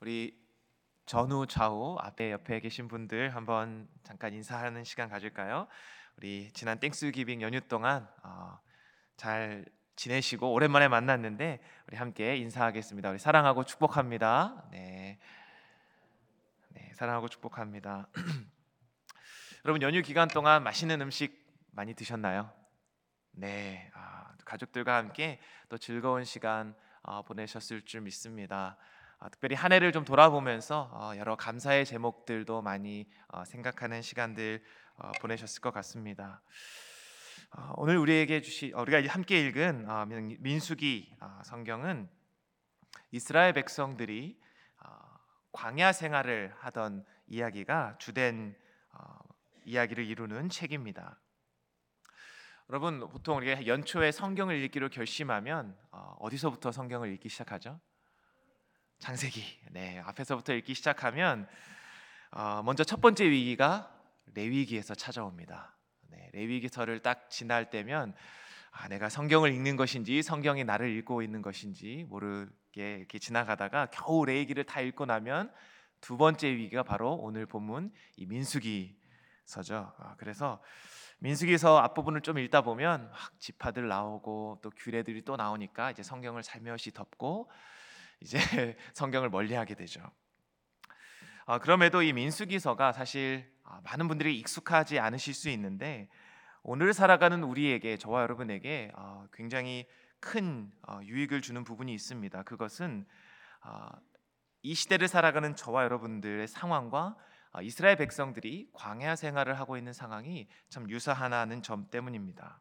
우리 전후 좌우 앞에 옆에 계신 분들 한번 잠깐 인사하는 시간 가질까요? 우리 지난 Thanksgiving 연휴 동안 어, 잘 지내시고 오랜만에 만났는데 우리 함께 인사하겠습니다. 우리 사랑하고 축복합니다. 네, 네 사랑하고 축복합니다. 여러분 연휴 기간 동안 맛있는 음식 많이 드셨나요? 네, 아, 가족들과 함께 또 즐거운 시간 어, 보내셨을 줄 믿습니다. 어, 특별히 한 해를 좀 돌아보면서 어, 여러 감사의 제목들도 많이 어, 생각하는 시간들 어, 보내셨을 것 같습니다. 어, 오늘 우리에게 주시 어, 우리가 함께 읽은 민수기 어, 성경은 이스라엘 백성들이 어, 광야 생활을 하던 이야기가 주된 어, 이야기를 이루는 책입니다. 여러분 보통 우리가 연초에 성경을 읽기로 결심하면 어, 어디서부터 성경을 읽기 시작하죠? 창세기. 네, 앞에서부터 읽기 시작하면 어, 먼저 첫 번째 위기가 레위기에서 찾아옵니다. 네, 레위기서를 딱 지날 때면 아, 내가 성경을 읽는 것인지 성경이 나를 읽고 있는 것인지 모르게 이렇게 지나가다가 겨우 레위기를 다 읽고 나면 두 번째 위기가 바로 오늘 본문 이 민수기서죠. 아, 그래서 민수기서 앞부분을 좀 읽다 보면 막 지파들 나오고 또 규례들이 또 나오니까 이제 성경을 살며시 덮고 이제 성경을 멀리하게 되죠. 아, 그럼에도 이 민수기서가 사실 아, 많은 분들이 익숙하지 않으실 수 있는데 오늘 살아가는 우리에게 저와 여러분에게 아, 굉장히 큰 어, 유익을 주는 부분이 있습니다. 그것은 아, 이 시대를 살아가는 저와 여러분들의 상황과 아, 이스라엘 백성들이 광야 생활을 하고 있는 상황이 참 유사하다는 점 때문입니다.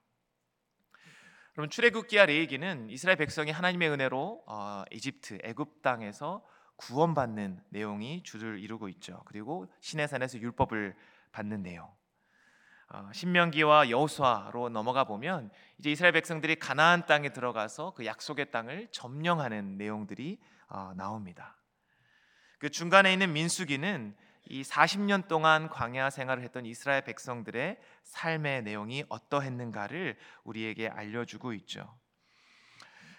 그럼 출애굽기와 레위기는 이스라엘 백성이 하나님의 은혜로 어, 이집트 애굽 땅에서 구원받는 내용이 주를 이루고 있죠. 그리고 시내산에서 율법을 받는 내용. 어, 신명기와 여호수아로 넘어가 보면 이제 이스라엘 백성들이 가나안 땅에 들어가서 그 약속의 땅을 점령하는 내용들이 어, 나옵니다. 그 중간에 있는 민수기는 이 40년 동안 광야 생활을 했던 이스라엘 백성들의 삶의 내용이 어떠했는가를 우리에게 알려주고 있죠.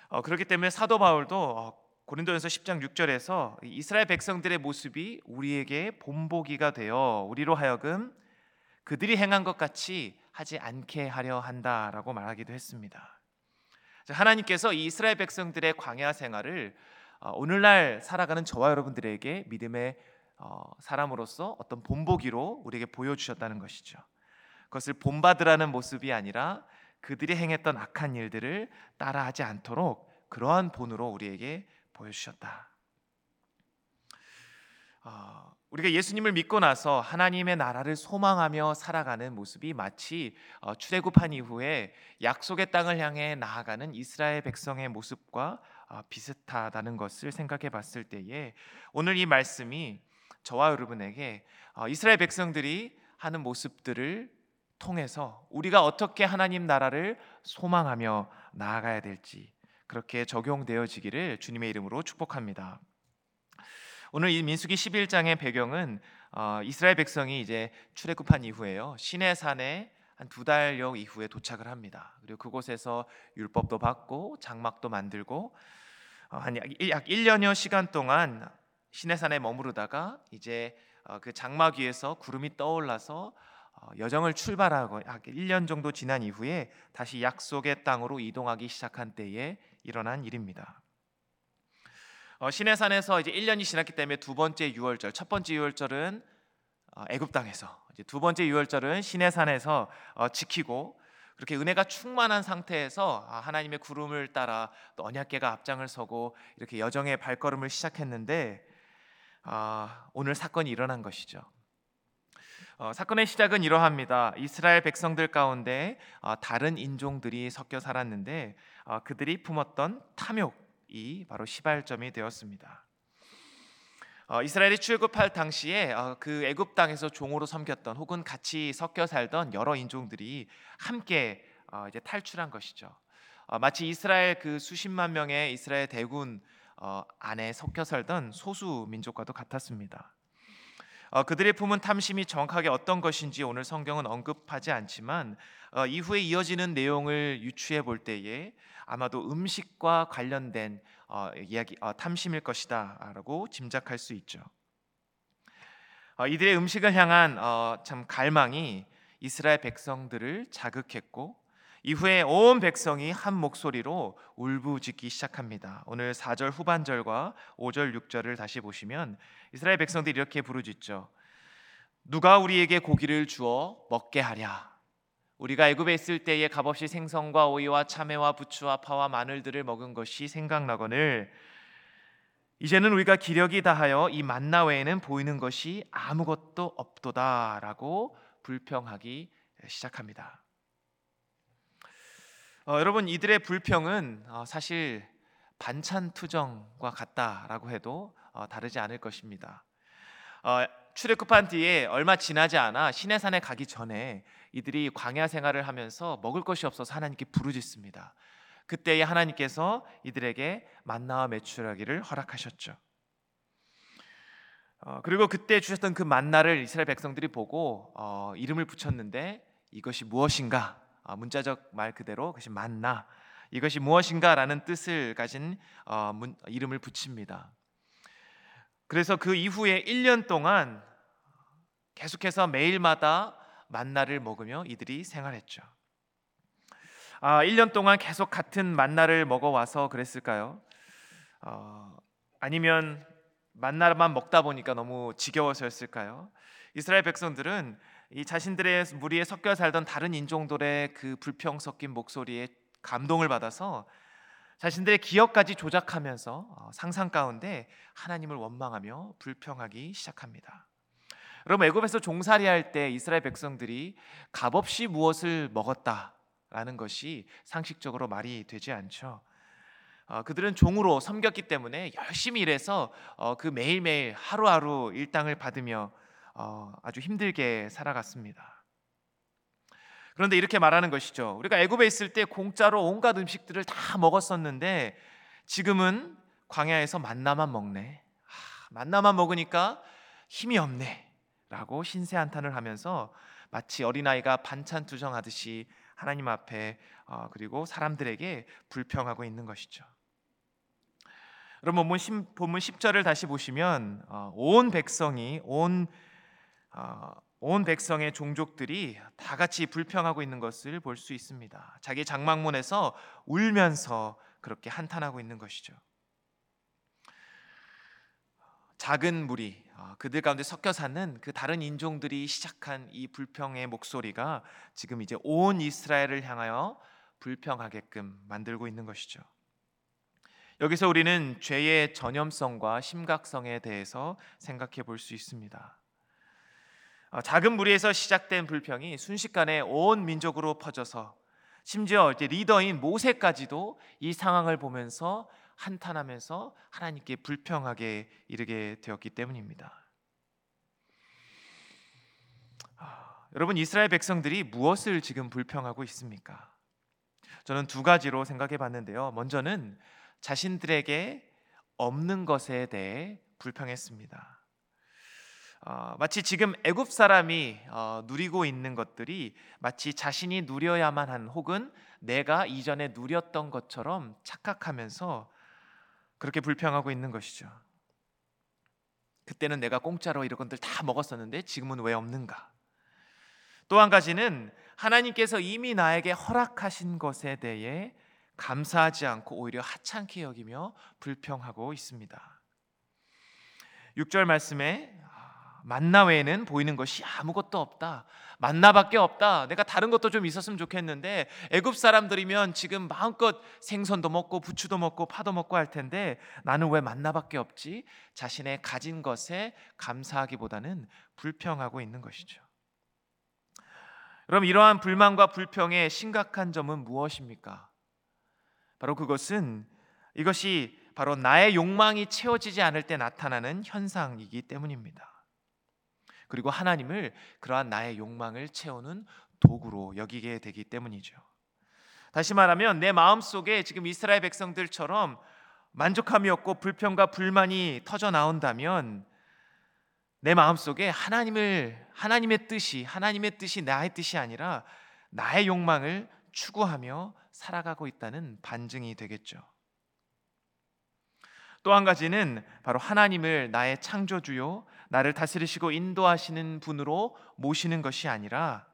어, 그렇기 때문에 사도 바울도 어, 고린도전서 10장 6절에서 이스라엘 백성들의 모습이 우리에게 본보기가 되어 우리로 하여금 그들이 행한 것 같이 하지 않게 하려 한다라고 말하기도 했습니다. 자, 하나님께서 이 이스라엘 백성들의 광야 생활을 어, 오늘날 살아가는 저와 여러분들에게 믿음의 어, 사람으로서 어떤 본보기로 우리에게 보여주셨다는 것이죠. 그것을 본받으라는 모습이 아니라 그들이 행했던 악한 일들을 따라하지 않도록 그러한 본으로 우리에게 보여주셨다. 어, 우리가 예수님을 믿고 나서 하나님의 나라를 소망하며 살아가는 모습이 마치 어, 출애굽한 이후에 약속의 땅을 향해 나아가는 이스라엘 백성의 모습과 어, 비슷하다는 것을 생각해 봤을 때에 오늘 이 말씀이 저와 여러분에게 어, 이스라엘 백성들이 하는 모습들을 통해서 우리가 어떻게 하나님 나라를 소망하며 나아가야 될지 그렇게 적용되어지기를 주님의 이름으로 축복합니다. 오늘 이 민수기 11장의 배경은 어, 이스라엘 백성이 이제 출애굽한 이후에요. 시내 산에 한 두 달여 이후에 도착을 합니다. 그리고 그곳에서 율법도 받고 장막도 만들고 어, 한약 1년여 시간 동안 시내산에 머무르다가 이제 어, 그 장막 위에서 구름이 떠올라서 어, 여정을 출발하고 약 1년 정도 지난 이후에 다시 약속의 땅으로 이동하기 시작한 때에 일어난 일입니다. 어, 시내산에서 이제 1년이 지났기 때문에 두 번째 유월절, 첫 번째 유월절은 어, 애굽 땅에서, 두 번째 유월절은 시내산에서 어, 지키고 그렇게 은혜가 충만한 상태에서 아, 하나님의 구름을 따라 또 언약궤가 앞장을 서고 이렇게 여정의 발걸음을 시작했는데 아, 오늘 사건이 일어난 것이죠. 어, 사건의 시작은 이러합니다. 이스라엘 백성들 가운데 어, 다른 인종들이 섞여 살았는데 어, 그들이 품었던 탐욕이 바로 시발점이 되었습니다. 어, 이스라엘이 출애굽할 당시에 어, 그 애굽 땅에서 종으로 섬겼던 혹은 같이 섞여 살던 여러 인종들이 함께 어, 이제 탈출한 것이죠. 어, 마치 이스라엘 그 수십만 명의 이스라엘 대군 어, 안에 섞여 살던 소수 민족과도 같았습니다. 어, 그들의 품은 탐심이 정확하게 어떤 것인지 오늘 성경은 언급하지 않지만 어, 이후에 이어지는 내용을 유추해 볼 때에 아마도 음식과 관련된 어, 이야기 어, 탐심일 것이다라고 짐작할 수 있죠. 어, 이들의 음식을 향한 어, 참 갈망이 이스라엘 백성들을 자극했고 이후에 온 백성이 한 목소리로 울부짖기 시작합니다. 오늘 4절 후반절과 5절 6절을 다시 보시면 이스라엘 백성들이 이렇게 부르짖죠. 누가 우리에게 고기를 주어 먹게 하랴. 우리가 애굽에 있을 때에 값없이 생선과 오이와 참외와 부추와 파와 마늘들을 먹은 것이 생각나거늘 이제는 우리가 기력이 다하여 이 만나 외에는 보이는 것이 아무것도 없도다라고 불평하기 시작합니다. 어, 여러분 이들의 불평은 어, 사실 반찬 투정과 같다라고 해도 어, 다르지 않을 것입니다. 어, 출애굽한 뒤에 얼마 지나지 않아 시내산에 가기 전에 이들이 광야 생활을 하면서 먹을 것이 없어서 하나님께 부르짖습니다. 그때에 하나님께서 이들에게 만나와 매출하기를 허락하셨죠. 어, 그리고 그때 주셨던 그 만나를 이스라엘 백성들이 보고 어, 이름을 붙였는데 이것이 무엇인가? 어, 문자적 말 그대로 그것이 만나. 이것이 무엇인가라는 뜻을 가진 어, 문, 이름을 붙입니다. 그래서 그 이후에 1년 동안 계속해서 매일마다 만나를 먹으며 이들이 생활했죠. 아, 1년 동안 계속 같은 만나를 먹어 와서 그랬을까요? 어, 아니면 만나만 먹다 보니까 너무 지겨워서였을까요? 이스라엘 백성들은 이 자신들의 무리에 섞여 살던 다른 인종들의 그 불평 섞인 목소리에 감동을 받아서 자신들의 기억까지 조작하면서 어, 상상 가운데 하나님을 원망하며 불평하기 시작합니다. 여러분 애굽에서 종살이 할 때 이스라엘 백성들이 값없이 무엇을 먹었다라는 것이 상식적으로 말이 되지 않죠. 어, 그들은 종으로 섬겼기 때문에 열심히 일해서 어, 그 매일매일 하루하루 일당을 받으며 어, 아주 힘들게 살아갔습니다. 그런데 이렇게 말하는 것이죠. 우리가 애굽에 있을 때 공짜로 온갖 음식들을 다 먹었었는데 지금은 광야에서 만나만 먹네. 아, 만나만 먹으니까 힘이 없네. 라고 신세 한탄을 하면서 마치 어린아이가 반찬 투정하듯이 하나님 앞에 어, 그리고 사람들에게 불평하고 있는 것이죠. 여러분 본문 10절을 다시 보시면 어, 온 백성이 온, 어, 온 백성의 종족들이 다 같이 불평하고 있는 것을 볼 수 있습니다. 자기 장막문에서 울면서 그렇게 한탄하고 있는 것이죠. 작은 무리 어, 그들 가운데 섞여 사는 그 다른 인종들이 시작한 이 불평의 목소리가 지금 이제 온 이스라엘을 향하여 불평하게끔 만들고 있는 것이죠. 여기서 우리는 죄의 전염성과 심각성에 대해서 생각해 볼 수 있습니다. 어, 작은 무리에서 시작된 불평이 순식간에 온 민족으로 퍼져서 심지어 리더인 모세까지도 이 상황을 보면서 한탄하면서 하나님께 불평하게 이르게 되었기 때문입니다. 아, 여러분 이스라엘 백성들이 무엇을 지금 불평하고 있습니까? 저는 두 가지로 생각해 봤는데요. 먼저는 자신들에게 없는 것에 대해 불평했습니다. 어, 마치 지금 애굽 사람이 어, 누리고 있는 것들이 마치 자신이 누려야만 한 혹은 내가 이전에 누렸던 것처럼 착각하면서 그렇게 불평하고 있는 것이죠. 그때는 내가 공짜로 이런 것들 다 먹었었는데 지금은 왜 없는가? 또 한 가지는 하나님께서 이미 나에게 허락하신 것에 대해 감사하지 않고 오히려 하찮게 여기며 불평하고 있습니다. 6절 말씀에 만나 외에는 보이는 것이 아무것도 없다. 만나밖에 없다. 내가 다른 것도 좀 있었으면 좋겠는데 애굽 사람들이면 지금 마음껏 생선도 먹고 부추도 먹고 파도 먹고 할 텐데 나는 왜 만나밖에 없지? 자신의 가진 것에 감사하기보다는 불평하고 있는 것이죠. 그럼 이러한 불만과 불평의 심각한 점은 무엇입니까? 바로 그것은 이것이 바로 나의 욕망이 채워지지 않을 때 나타나는 현상이기 때문입니다. 그리고 하나님을 그러한 나의 욕망을 채우는 도구로 여기게 되기 때문이죠. 다시 말하면 내 마음 속에 지금 이스라엘 백성들처럼 만족함이 없고 불평과 불만이 터져 나온다면 내 마음 속에 하나님을 하나님의 뜻이 하나님의 뜻이 나의 뜻이 아니라 나의 욕망을 추구하며 살아가고 있다는 반증이 되겠죠. 또 한 가지는 바로 하나님을 나의 창조주요, 나를 다스리시고 인도하시는 분으로 모시는 것이 아니라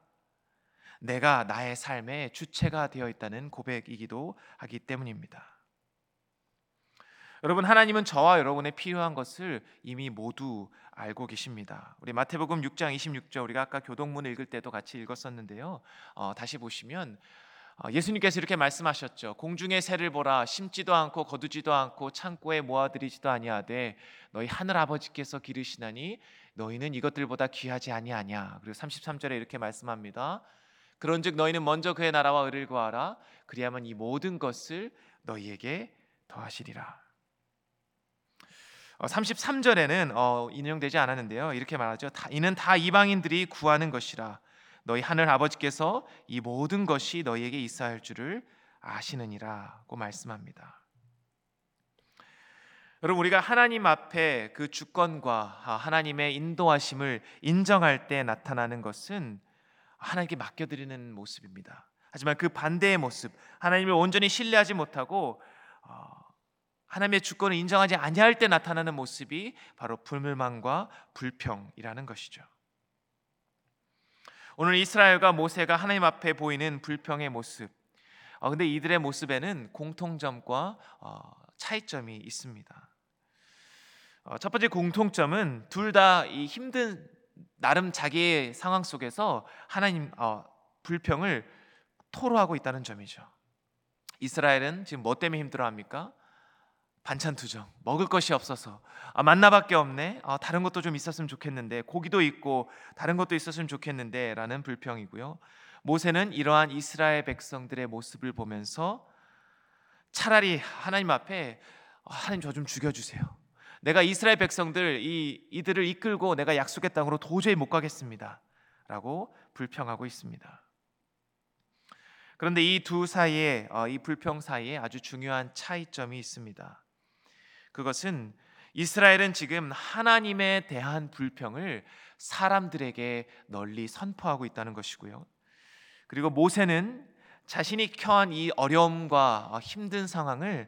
내가 나의 삶의 주체가 되어 있다는 고백이기도 하기 때문입니다. 여러분 하나님은 저와 여러분의 필요한 것을 이미 모두 알고 계십니다. 우리 마태복음 6장 26절 우리가 아까 교동문 읽을 때도 같이 읽었었는데요. 어, 다시 보시면 어, 예수님께서 이렇게 말씀하셨죠. 공중의 새를 보라 심지도 않고 거두지도 않고 창고에 모아들이지도 아니하되 너희 하늘 아버지께서 기르시나니 너희는 이것들보다 귀하지 아니하냐. 그리고 33절에 이렇게 말씀합니다. 그런즉 너희는 먼저 그의 나라와 의를 구하라. 그리하면 이 모든 것을 너희에게 더하시리라. 33절에는 어, 인용되지 않았는데요. 이렇게 말하죠. 다, 이는 다 이방인들이 구하는 것이라. 너희 하늘 아버지께서 이 모든 것이 너희에게 있어야 할 줄을 아시느니라고 말씀합니다. 여러분 우리가 하나님 앞에 그 주권과 하나님의 인도하심을 인정할 때 나타나는 것은 하나님께 맡겨드리는 모습입니다. 하지만 그 반대의 모습, 하나님을 온전히 신뢰하지 못하고 어, 하나님의 주권을 인정하지 아니할 때 나타나는 모습이 바로 불물망과 불평이라는 것이죠. 오늘 이스라엘과 모세가 하나님 앞에 보이는 불평의 모습. 어, 근데 이들의 모습에는 공통점과 어, 차이점이 있습니다. 어, 첫 번째 공통점은 둘 다 이 힘든 나름 자기의 상황 속에서 하나님 어, 불평을 토로하고 있다는 점이죠. 이스라엘은 지금 뭐 때문에 힘들어합니까? 반찬 투정 먹을 것이 없어서. 아, 만나밖에 없네. 아, 다른 것도 좀 있었으면 좋겠는데 고기도 있고 다른 것도 있었으면 좋겠는데 라는 불평이고요. 모세는 이러한 이스라엘 백성들의 모습을 보면서 차라리 하나님 앞에 아, 하나님 저 좀 죽여주세요. 내가 이스라엘 백성들 이 이들을 이끌고 내가 약속의 땅으로 도저히 못 가겠습니다 라고 불평하고 있습니다. 그런데 이 두 사이에 어, 이 불평 사이에 아주 중요한 차이점이 있습니다. 그것은 이스라엘은 지금 하나님에 대한 불평을 사람들에게 널리 선포하고 있다는 것이고요. 그리고 모세는 자신이 처한 이 어려움과 힘든 상황을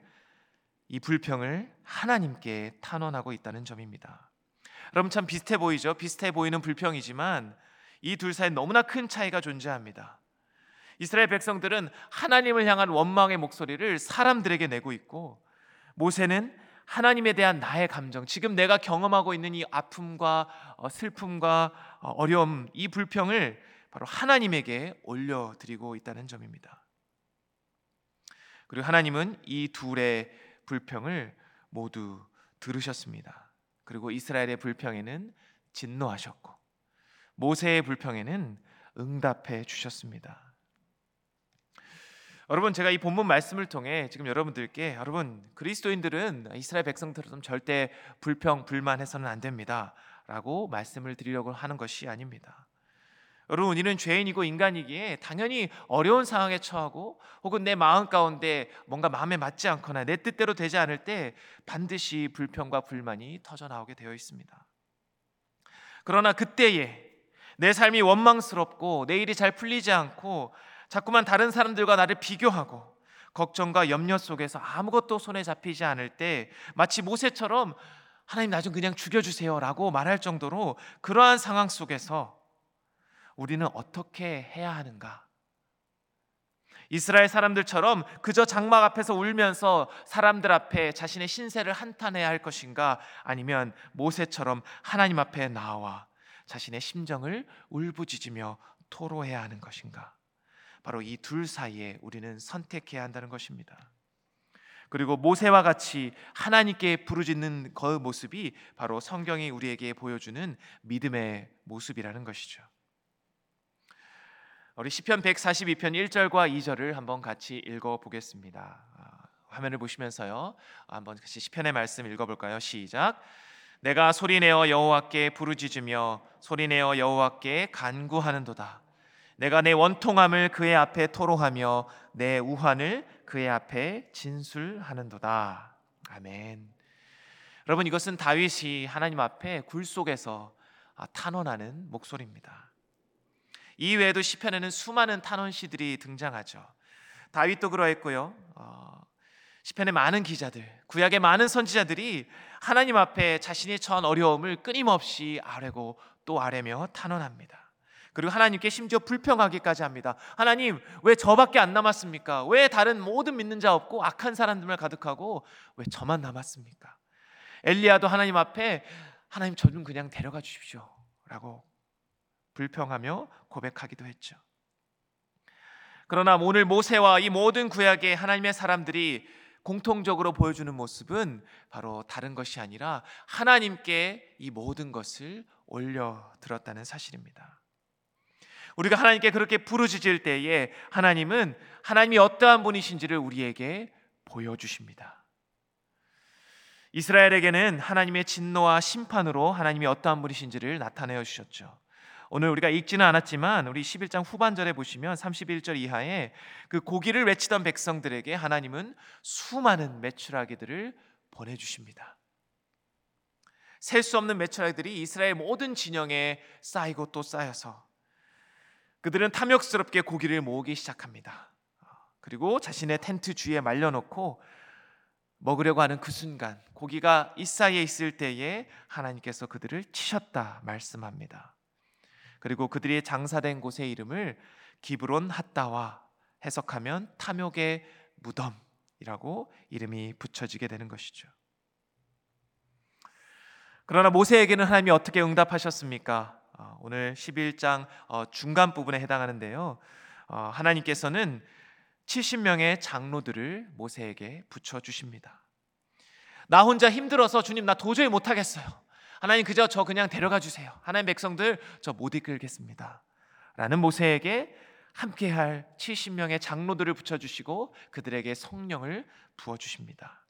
이 불평을 하나님께 탄원하고 있다는 점입니다. 여러분 참 비슷해 보이죠? 비슷해 보이는 불평이지만 이 둘 사이에 너무나 큰 차이가 존재합니다. 이스라엘 백성들은 하나님을 향한 원망의 목소리를 사람들에게 내고 있고 모세는 하나님에 대한 나의 감정, 지금 내가 경험하고 있는 이 아픔과 어, 슬픔과 어, 어려움, 이 불평을 바로 하나님에게 올려드리고 있다는 점입니다. 그리고 하나님은 이 둘의 불평을 모두 들으셨습니다. 그리고 이스라엘의 불평에는 진노하셨고 모세의 불평에는 응답해 주셨습니다. 여러분 제가 이 본문 말씀을 통해 지금 여러분들께 여러분 그리스도인들은 이스라엘 백성들처럼 절대 불평 불만해서는 안 됩니다라고 말씀을 드리려고 하는 것이 아닙니다. 여러분 우리는 죄인이고 인간이기에 당연히 어려운 상황에 처하고 혹은 내 마음 가운데 뭔가 마음에 맞지 않거나 내 뜻대로 되지 않을 때 반드시 불평과 불만이 터져 나오게 되어 있습니다. 그러나 그때에 내 삶이 원망스럽고 내 일이 잘 풀리지 않고 자꾸만 다른 사람들과 나를 비교하고 걱정과 염려 속에서 아무것도 손에 잡히지 않을 때 마치 모세처럼 하나님 나 좀 그냥 죽여주세요라고 말할 정도로 그러한 상황 속에서 우리는 어떻게 해야 하는가? 이스라엘 사람들처럼 그저 장막 앞에서 울면서 사람들 앞에 자신의 신세를 한탄해야 할 것인가? 아니면 모세처럼 하나님 앞에 나와 자신의 심정을 울부짖으며 토로해야 하는 것인가? 바로 이 둘 사이에 우리는 선택해야 한다는 것입니다. 그리고 모세와 같이 하나님께 부르짖는 그 모습이 바로 성경이 우리에게 보여주는 믿음의 모습이라는 것이죠. 우리 시편 142편 1절과 2절을 한번 같이 읽어 보겠습니다. 아, 화면을 보시면서요. 한번 같이 시편의 말씀 읽어 볼까요? 시작. 내가 소리내어 여호와께 부르짖으며 소리내어 여호와께 간구하는도다. 내가 내 원통함을 그의 앞에 토로하며 내 우환을 그의 앞에 진술하는도다. 아멘. 여러분 이것은 다윗이 하나님 앞에 굴 속에서 아, 탄원하는 목소리입니다. 이 외에도 시편에는 수많은 탄원 시들이 등장하죠. 다윗도 그러했고요. 어, 시편의 많은 기자들, 구약의 많은 선지자들이 하나님 앞에 자신이 처한 어려움을 끊임없이 아뢰고 또 아뢰며 탄원합니다. 그리고 하나님께 심지어 불평하기까지 합니다. 하나님, 왜 저밖에 안 남았습니까? 왜 다른 모든 믿는 자 없고 악한 사람들만 가득하고 왜 저만 남았습니까? 엘리야도 하나님 앞에 하나님 저 좀 그냥 데려가 주십시오라고 불평하며 고백하기도 했죠. 그러나 오늘 모세와 이 모든 구약의 하나님의 사람들이 공통적으로 보여주는 모습은 바로 다른 것이 아니라 하나님께 이 모든 것을 올려 들었다는 사실입니다. 우리가 하나님께 그렇게 부르짖을 때에 하나님은 하나님이 어떠한 분이신지를 우리에게 보여주십니다. 이스라엘에게는 하나님의 진노와 심판으로 하나님이 어떠한 분이신지를 나타내어 주셨죠. 오늘 우리가 읽지는 않았지만 우리 11장 후반절에 보시면 31절 이하에 그 고기를 외치던 백성들에게 하나님은 수많은 메추라기들을 보내 주십니다. 셀 수 없는 메추라기들이 이스라엘 모든 진영에 쌓이고 또 쌓여서 그들은 탐욕스럽게 고기를 모으기 시작합니다. 그리고 자신의 텐트 주위에 말려놓고 먹으려고 하는 그 순간 고기가 이 사이에 있을 때에 하나님께서 그들을 치셨다 말씀합니다. 그리고 그들이 장사된 곳의 이름을 기브론 핫다와 해석하면 탐욕의 무덤이라고 이름이 붙여지게 되는 것이죠. 그러나 모세에게는 하나님이 어떻게 응답하셨습니까? 어, 오늘 11장 어, 중간 부분에 해당하는데요. 어, 하나님께서는 70명의 장로들을 모세에게 붙여 주십니다. 나 혼자 힘들어서 주님 나 도저히 못 하겠어요. 하나님 그저 저 그냥 데려가 주세요. 하나님 백성들 저 못 이끌겠습니다. 라는 모세에게 함께 할 70명의 장로들을 붙여 주시고 그들에게 성령을 부어 주십니다.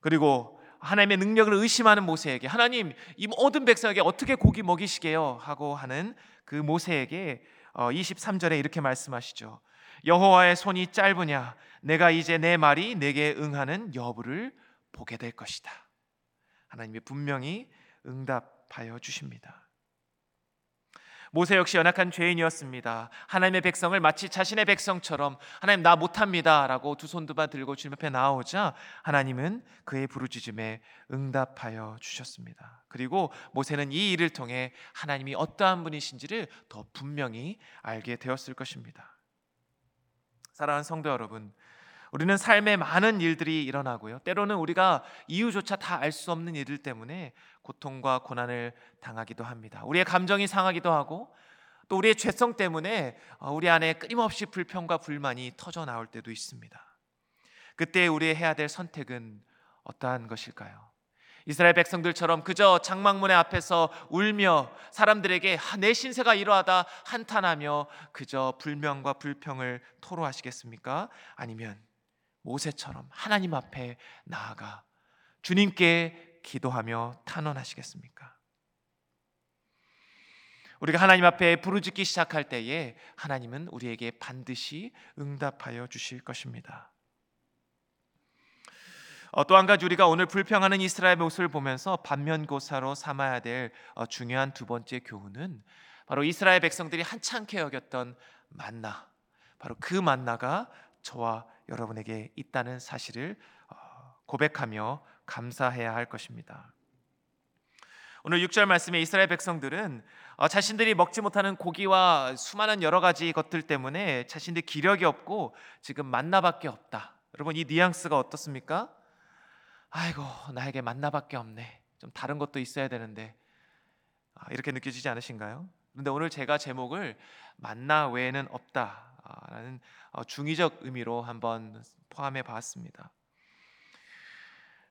그리고 하나님의 능력을 의심하는 모세에게 하나님 이 모든 백성에게 어떻게 고기 먹이시게요? 하고 하는 그 모세에게 23절에 어, 이렇게 말씀하시죠. 여호와의 손이 짧으냐 내가 이제 내 말이 내게 응하는 여부를 보게 될 것이다. 하나님이 분명히 응답하여 주십니다. 모세 역시 연약한 죄인이었습니다. 하나님의 백성을 마치 자신의 백성처럼 하나님 나 못합니다라고 두 손두바 들고 주님 앞에 나오자 하나님은 그의 부르짖음에 응답하여 주셨습니다. 그리고 모세는 이 일을 통해 하나님이 어떠한 분이신지를 더 분명히 알게 되었을 것입니다. 사랑하는 성도 여러분, 우리는 삶에 많은 일들이 일어나고요. 때로는 우리가 이유조차 다 알 수 없는 일들 때문에 고통과 고난을 당하기도 합니다. 우리의 감정이 상하기도 하고 또 우리의 죄성 때문에 어, 우리 안에 끊임없이 불평과 불만이 터져 나올 때도 있습니다. 그때 우리 해야 될 선택은 어떠한 것일까요? 이스라엘 백성들처럼 그저 장막문의 앞에서 울며 사람들에게 내 신세가 이러하다 한탄하며 그저 불명과 불평을 토로하시겠습니까? 아니면 모세처럼 하나님 앞에 나아가 주님께 기도하며 탄원하시겠습니까? 우리가 하나님 앞에 부르짖기 시작할 때에 하나님은 우리에게 반드시 응답하여 주실 것입니다. 어, 또한 가지 우리가 오늘 불평하는 이스라엘 모습을 보면서 반면교사로 삼아야 될 어, 중요한 두 번째 교훈은 바로 이스라엘 백성들이 한창케 여겼던 만나, 바로 그 만나가 저와 여러분에게 있다는 사실을 어, 고백하며 감사해야 할 것입니다. 오늘 6절 말씀에 이스라엘 백성들은 어, 자신들이 먹지 못하는 고기와 수많은 여러 가지 것들 때문에 자신들 기력이 없고 지금 만나밖에 없다. 여러분 이 뉘앙스가 어떻습니까? 아이고 나에게 만나밖에 없네. 좀 다른 것도 있어야 되는데 아, 이렇게 느껴지지 않으신가요? 그런데 오늘 제가 제목을 만나 외에는 없다 라는 어, 중의적 의미로 한번 포함해 봤습니다.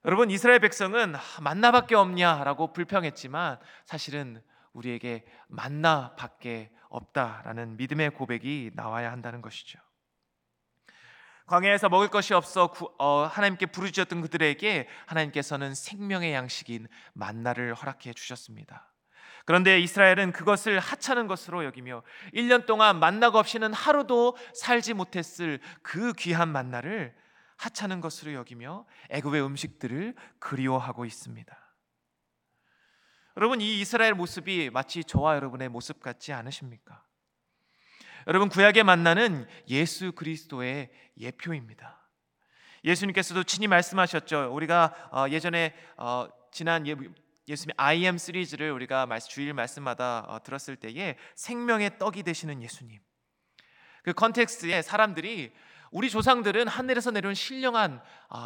여러분 이스라엘 백성은 만나밖에 없냐라고 불평했지만 사실은 우리에게 만나밖에 없다라는 믿음의 고백이 나와야 한다는 것이죠. 광야에서 먹을 것이 없어 구, 어, 하나님께 부르짖었던 그들에게 하나님께서는 생명의 양식인 만나를 허락해 주셨습니다. 그런데 이스라엘은 그것을 하찮은 것으로 여기며 1년 동안 만나가 없이는 하루도 살지 못했을 그 귀한 만나를 하찮은 것으로 여기며 애굽의 음식들을 그리워하고 있습니다. 여러분 이 이스라엘 모습이 마치 저와 여러분의 모습 같지 않으십니까? 여러분 구약의 만나는 예수 그리스도의 예표입니다. 예수님께서도 친히 말씀하셨죠. 우리가 어, 예전에 어, 지난 예, 예수님 I am 시리즈를 우리가 주일 말씀마다 어, 들었을 때에 생명의 떡이 되시는 예수님. 그 context에 사람들이 우리 조상들은 하늘에서 내려온 신령한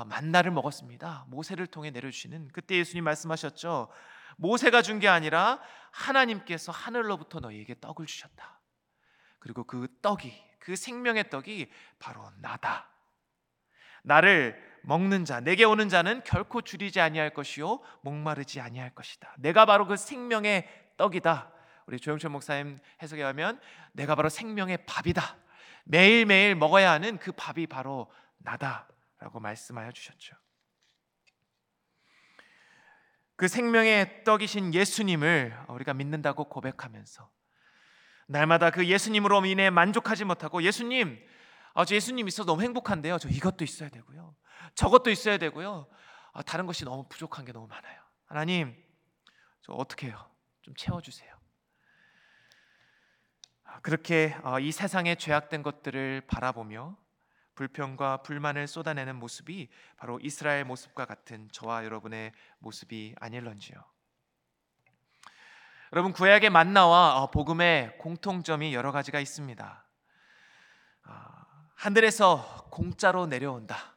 만나를 먹었습니다. 모세를 통해 내려주시는 그때 예수님 말씀하셨죠. 모세가 준 게 아니라 하나님께서 하늘로부터 너희에게 떡을 주셨다. 그리고 그 떡이 그 생명의 떡이 바로 나다. 나를 먹는 자, 내게 오는 자는 결코 줄이지 아니할 것이요 목마르지 아니할 것이다. 내가 바로 그 생명의 떡이다. 우리 조영철 목사님 해석에 하면 내가 바로 생명의 밥이다. 매일매일 먹어야 하는 그 밥이 바로 나다라고 말씀하여 주셨죠. 그 생명의 떡이신 예수님을 우리가 믿는다고 고백하면서 날마다 그 예수님으로 인해 만족하지 못하고 예수님 아, 저 예수님 있어 너무 행복한데요. 저 이것도 있어야 되고요. 저것도 있어야 되고요. 아, 다른 것이 너무 부족한 게 너무 많아요. 하나님, 저 어떻게 해요? 좀 채워주세요. 아, 그렇게 어, 이 세상의 죄악된 것들을 바라보며 불평과 불만을 쏟아내는 모습이 바로 이스라엘 모습과 같은 저와 여러분의 모습이 아닐런지요. 여러분 구약의 만나와 어, 복음의 공통점이 여러 가지가 있습니다. 아, 하늘에서 공짜로 내려온다.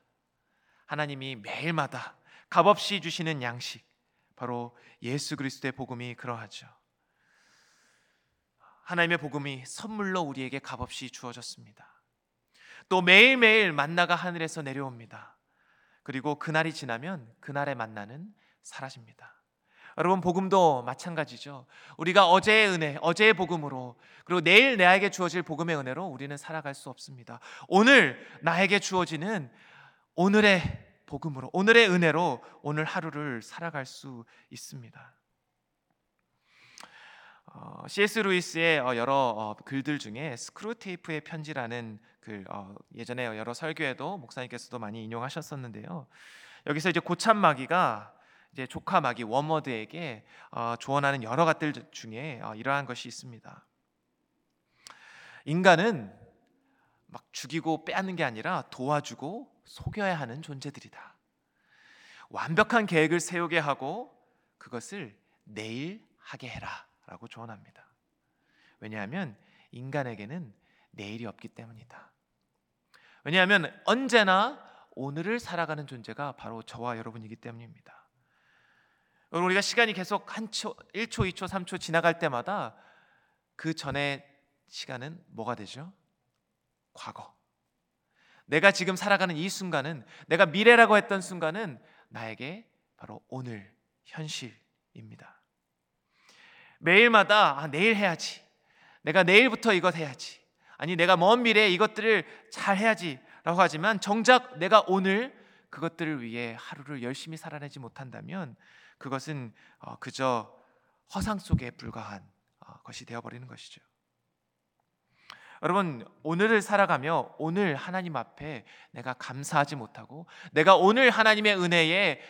하나님이 매일마다 값없이 주시는 양식 바로 예수 그리스도의 복음이 그러하죠. 하나님의 복음이 선물로 우리에게 값없이 주어졌습니다. 또 매일매일 만나가 하늘에서 내려옵니다. 그리고 그날이 지나면 그날의 만나는 사라집니다. 여러분 복음도 마찬가지죠. 우리가 어제의 은혜, 어제의 복음으로 그리고 내일 나에게 주어질 복음의 은혜로 우리는 살아갈 수 없습니다. 오늘 나에게 주어지는 오늘의 복음으로 오늘의 은혜로 오늘 하루를 살아갈 수 있습니다. 어, C.S. 루이스의 어, 여러 어, 글들 중에 스크루테이프의 편지라는 글 어, 예전에 여러 설교에도 목사님께서도 많이 인용하셨었는데요. 여기서 이제 고참 마귀가 이제 조카 마귀 워머드에게 어, 조언하는 여러 가지들 중에 어, 이러한 것이 있습니다. 인간은 막 죽이고 빼앗는 게 아니라 도와주고 속여야 하는 존재들이다. 완벽한 계획을 세우게 하고 그것을 내일 하게 해라라고 조언합니다. 왜냐하면 인간에게는 내일이 없기 때문이다. 왜냐하면 언제나 오늘을 살아가는 존재가 바로 저와 여러분이기 때문입니다. 여러분 우리가 시간이 계속 한 초, 1초, 2초, 3초 지나갈 때마다 그 전에 시간은 뭐가 되죠? 과거. 내가 지금 살아가는 이 순간은 내가 미래라고 했던 순간은 나에게 바로 오늘 현실입니다. 매일마다 아, 내일 해야지. 내가 내일부터 이것 해야지. 아니 내가 먼 미래에 이것들을 잘 해야지라고 하지만 정작 내가 오늘 그것들을 위해 하루를 열심히 살아내지 못한다면 그것은 어, 그저 허상 속에 불과한 어, 것이 되어버리는 것이죠. 여러분 오늘을 살아가며 오늘 하나님 앞에 내가 감사하지 못하고 내가 오늘 하나님의 은혜에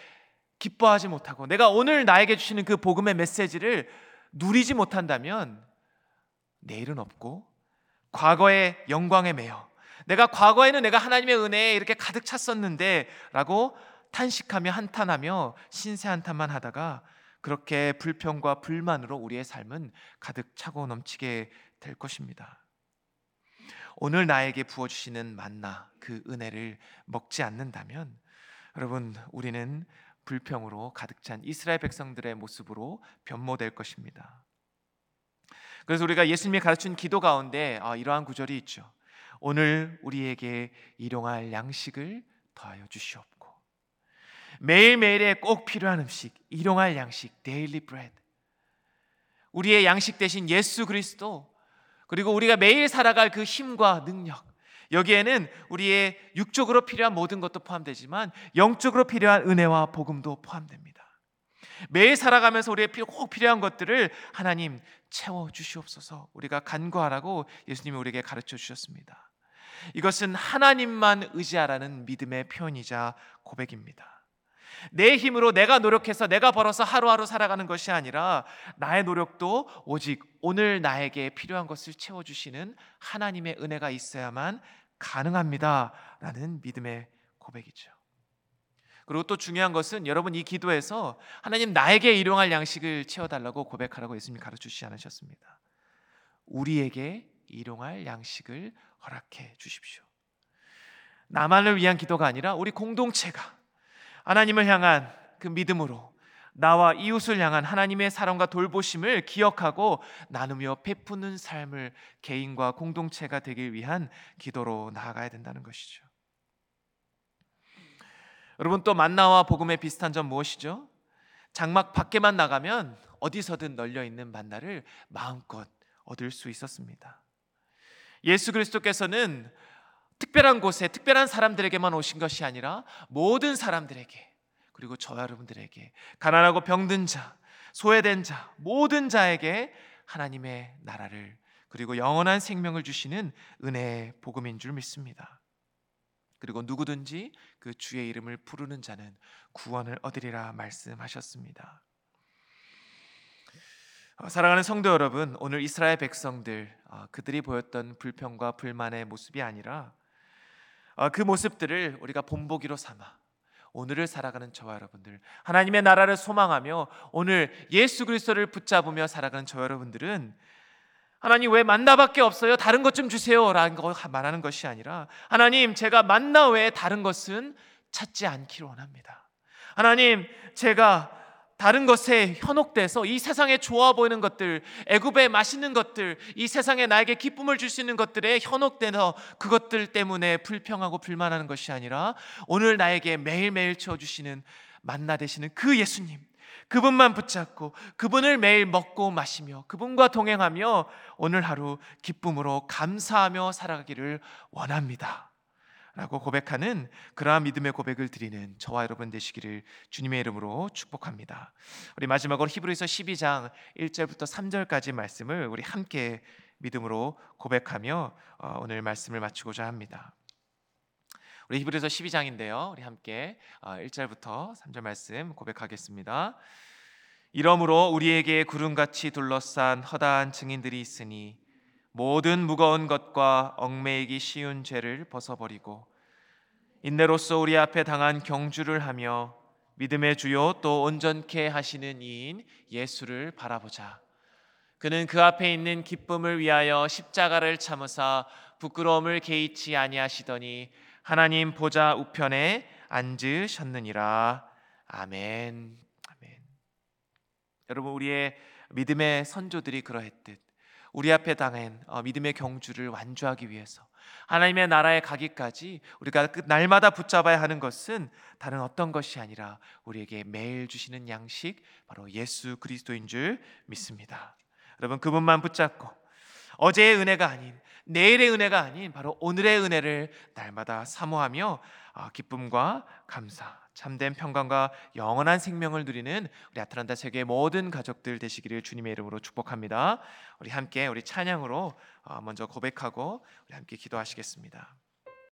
기뻐하지 못하고 내가 오늘 나에게 주시는 그 복음의 메시지를 누리지 못한다면 내일은 없고 과거의 영광에 매여 내가 과거에는 내가 하나님의 은혜에 이렇게 가득 찼었는데라고 탄식하며 한탄하며 신세 한탄만 하다가 그렇게 불평과 불만으로 우리의 삶은 가득 차고 넘치게 될 것입니다. 오늘 나에게 부어주시는 만나 그 은혜를 먹지 않는다면 여러분 우리는 불평으로 가득 찬 이스라엘 백성들의 모습으로 변모될 것입니다. 그래서 우리가 예수님이 가르친 기도 가운데 아, 이러한 구절이 있죠. 오늘 우리에게 일용할 양식을 더하여 주시옵고 매일매일에 꼭 필요한 음식, 일용할 양식, daily bread. 우리의 양식 되신 예수 그리스도 그리고 우리가 매일 살아갈 그 힘과 능력 여기에는 우리의 육적으로 필요한 모든 것도 포함되지만 영적으로 필요한 은혜와 복음도 포함됩니다. 매일 살아가면서 우리의 꼭 필요한 것들을 하나님 채워 주시옵소서. 우리가 간구하라고 예수님이 우리에게 가르쳐 주셨습니다. 이것은 하나님만 의지하라는 믿음의 표현이자 고백입니다. 내 힘으로 내가 노력해서 내가 벌어서 하루하루 살아가는 것이 아니라 나의 노력도 오직 오늘 나에게 필요한 것을 채워주시는 하나님의 은혜가 있어야만 가능합니다 라는 믿음의 고백이죠. 그리고 또 중요한 것은 여러분 이 기도에서 하나님 나에게 일용할 양식을 채워달라고 고백하라고 예수님이 가르치지 않으셨습니다. 우리에게 일용할 양식을 허락해 주십시오. 나만을 위한 기도가 아니라 우리 공동체가 하나님을 향한 그 믿음으로 나와 이웃을 향한 하나님의 사랑과 돌보심을 기억하고 나누며 베푸는 삶을 개인과 공동체가 되길 위한 기도로 나아가야 된다는 것이죠. 여러분 또 만나와 복음의 비슷한 점 무엇이죠? 장막 밖에만 나가면 어디서든 널려 있는 만나를 마음껏 얻을 수 있었습니다. 예수 그리스도께서는 특별한 곳에 특별한 사람들에게만 오신 것이 아니라 모든 사람들에게 그리고 저와 여러분들에게 가난하고 병든 자, 소외된 자, 모든 자에게 하나님의 나라를 그리고 영원한 생명을 주시는 은혜의 복음인 줄 믿습니다. 그리고 누구든지 그 주의 이름을 부르는 자는 구원을 얻으리라 말씀하셨습니다. 어, 사랑하는 성도 여러분, 오늘 이스라엘 백성들 어, 그들이 보였던 불평과 불만의 모습이 아니라 어, 그 모습들을 우리가 본보기로 삼아 오늘을 살아가는 저와 여러분들 하나님의 나라를 소망하며 오늘 예수 그리스도를 붙잡으며 살아가는 저 여러분들은 하나님 왜 만나밖에 없어요? 다른 것 좀 주세요라는 거 말하는 것이 아니라 하나님 제가 만나 외에 다른 것은 찾지 않기를 원합니다. 하나님 제가 다른 것에 현혹돼서 이 세상에 좋아 보이는 것들, 애굽의 맛있는 것들, 이 세상에 나에게 기쁨을 줄 수 있는 것들에 현혹돼서 그것들 때문에 불평하고 불만하는 것이 아니라 오늘 나에게 매일매일 채워주시는 만나 되시는 그 예수님, 그분만 붙잡고 그분을 매일 먹고 마시며 그분과 동행하며 오늘 하루 기쁨으로 감사하며 살아가기를 원합니다. 라고 고백하는 그러한 믿음의 고백을 드리는 저와 여러분 되시기를 주님의 이름으로 축복합니다. 우리 마지막으로 히브리서 12장 1절부터 3절까지 말씀을 우리 함께 믿음으로 고백하며 어, 오늘 말씀을 마치고자 합니다. 우리 히브리서 12장인데요. 우리 함께 1절부터 어, 3절 말씀 고백하겠습니다. 이러므로 우리에게 구름같이 둘러싼 허다한 증인들이 있으니 모든 무거운 것과 얽매이기 쉬운 죄를 벗어버리고 인내로서 우리 앞에 당한 경주를 하며 믿음의 주요 또 온전케 하시는 이인 예수를 바라보자. 그는 그 앞에 있는 기쁨을 위하여 십자가를 참으사 부끄러움을 개의치 아니하시더니 하나님 보좌 우편에 앉으셨느니라. 아멘. 아멘. 여러분 우리의 믿음의 선조들이 그러했듯 우리 앞에 당한 어, 믿음의 경주를 완주하기 위해서 하나님의 나라에 가기까지 우리가 그 날마다 붙잡아야 하는 것은 다른 어떤 것이 아니라 우리에게 매일 주시는 양식 바로 예수 그리스도인 줄 믿습니다. 여러분 그분만 붙잡고 어제의 은혜가 아닌 내일의 은혜가 아닌 바로 오늘의 은혜를 날마다 사모하며 아, 기쁨과 감사, 참된 평강과 영원한 생명을 누리는 우리 아틀란타 세계 모든 가족들 되시기를 주님의 이름으로 축복합니다. 우리 함께 우리 찬양으로 어, 먼저 고백하고 우리 함께 기도하시겠습니다.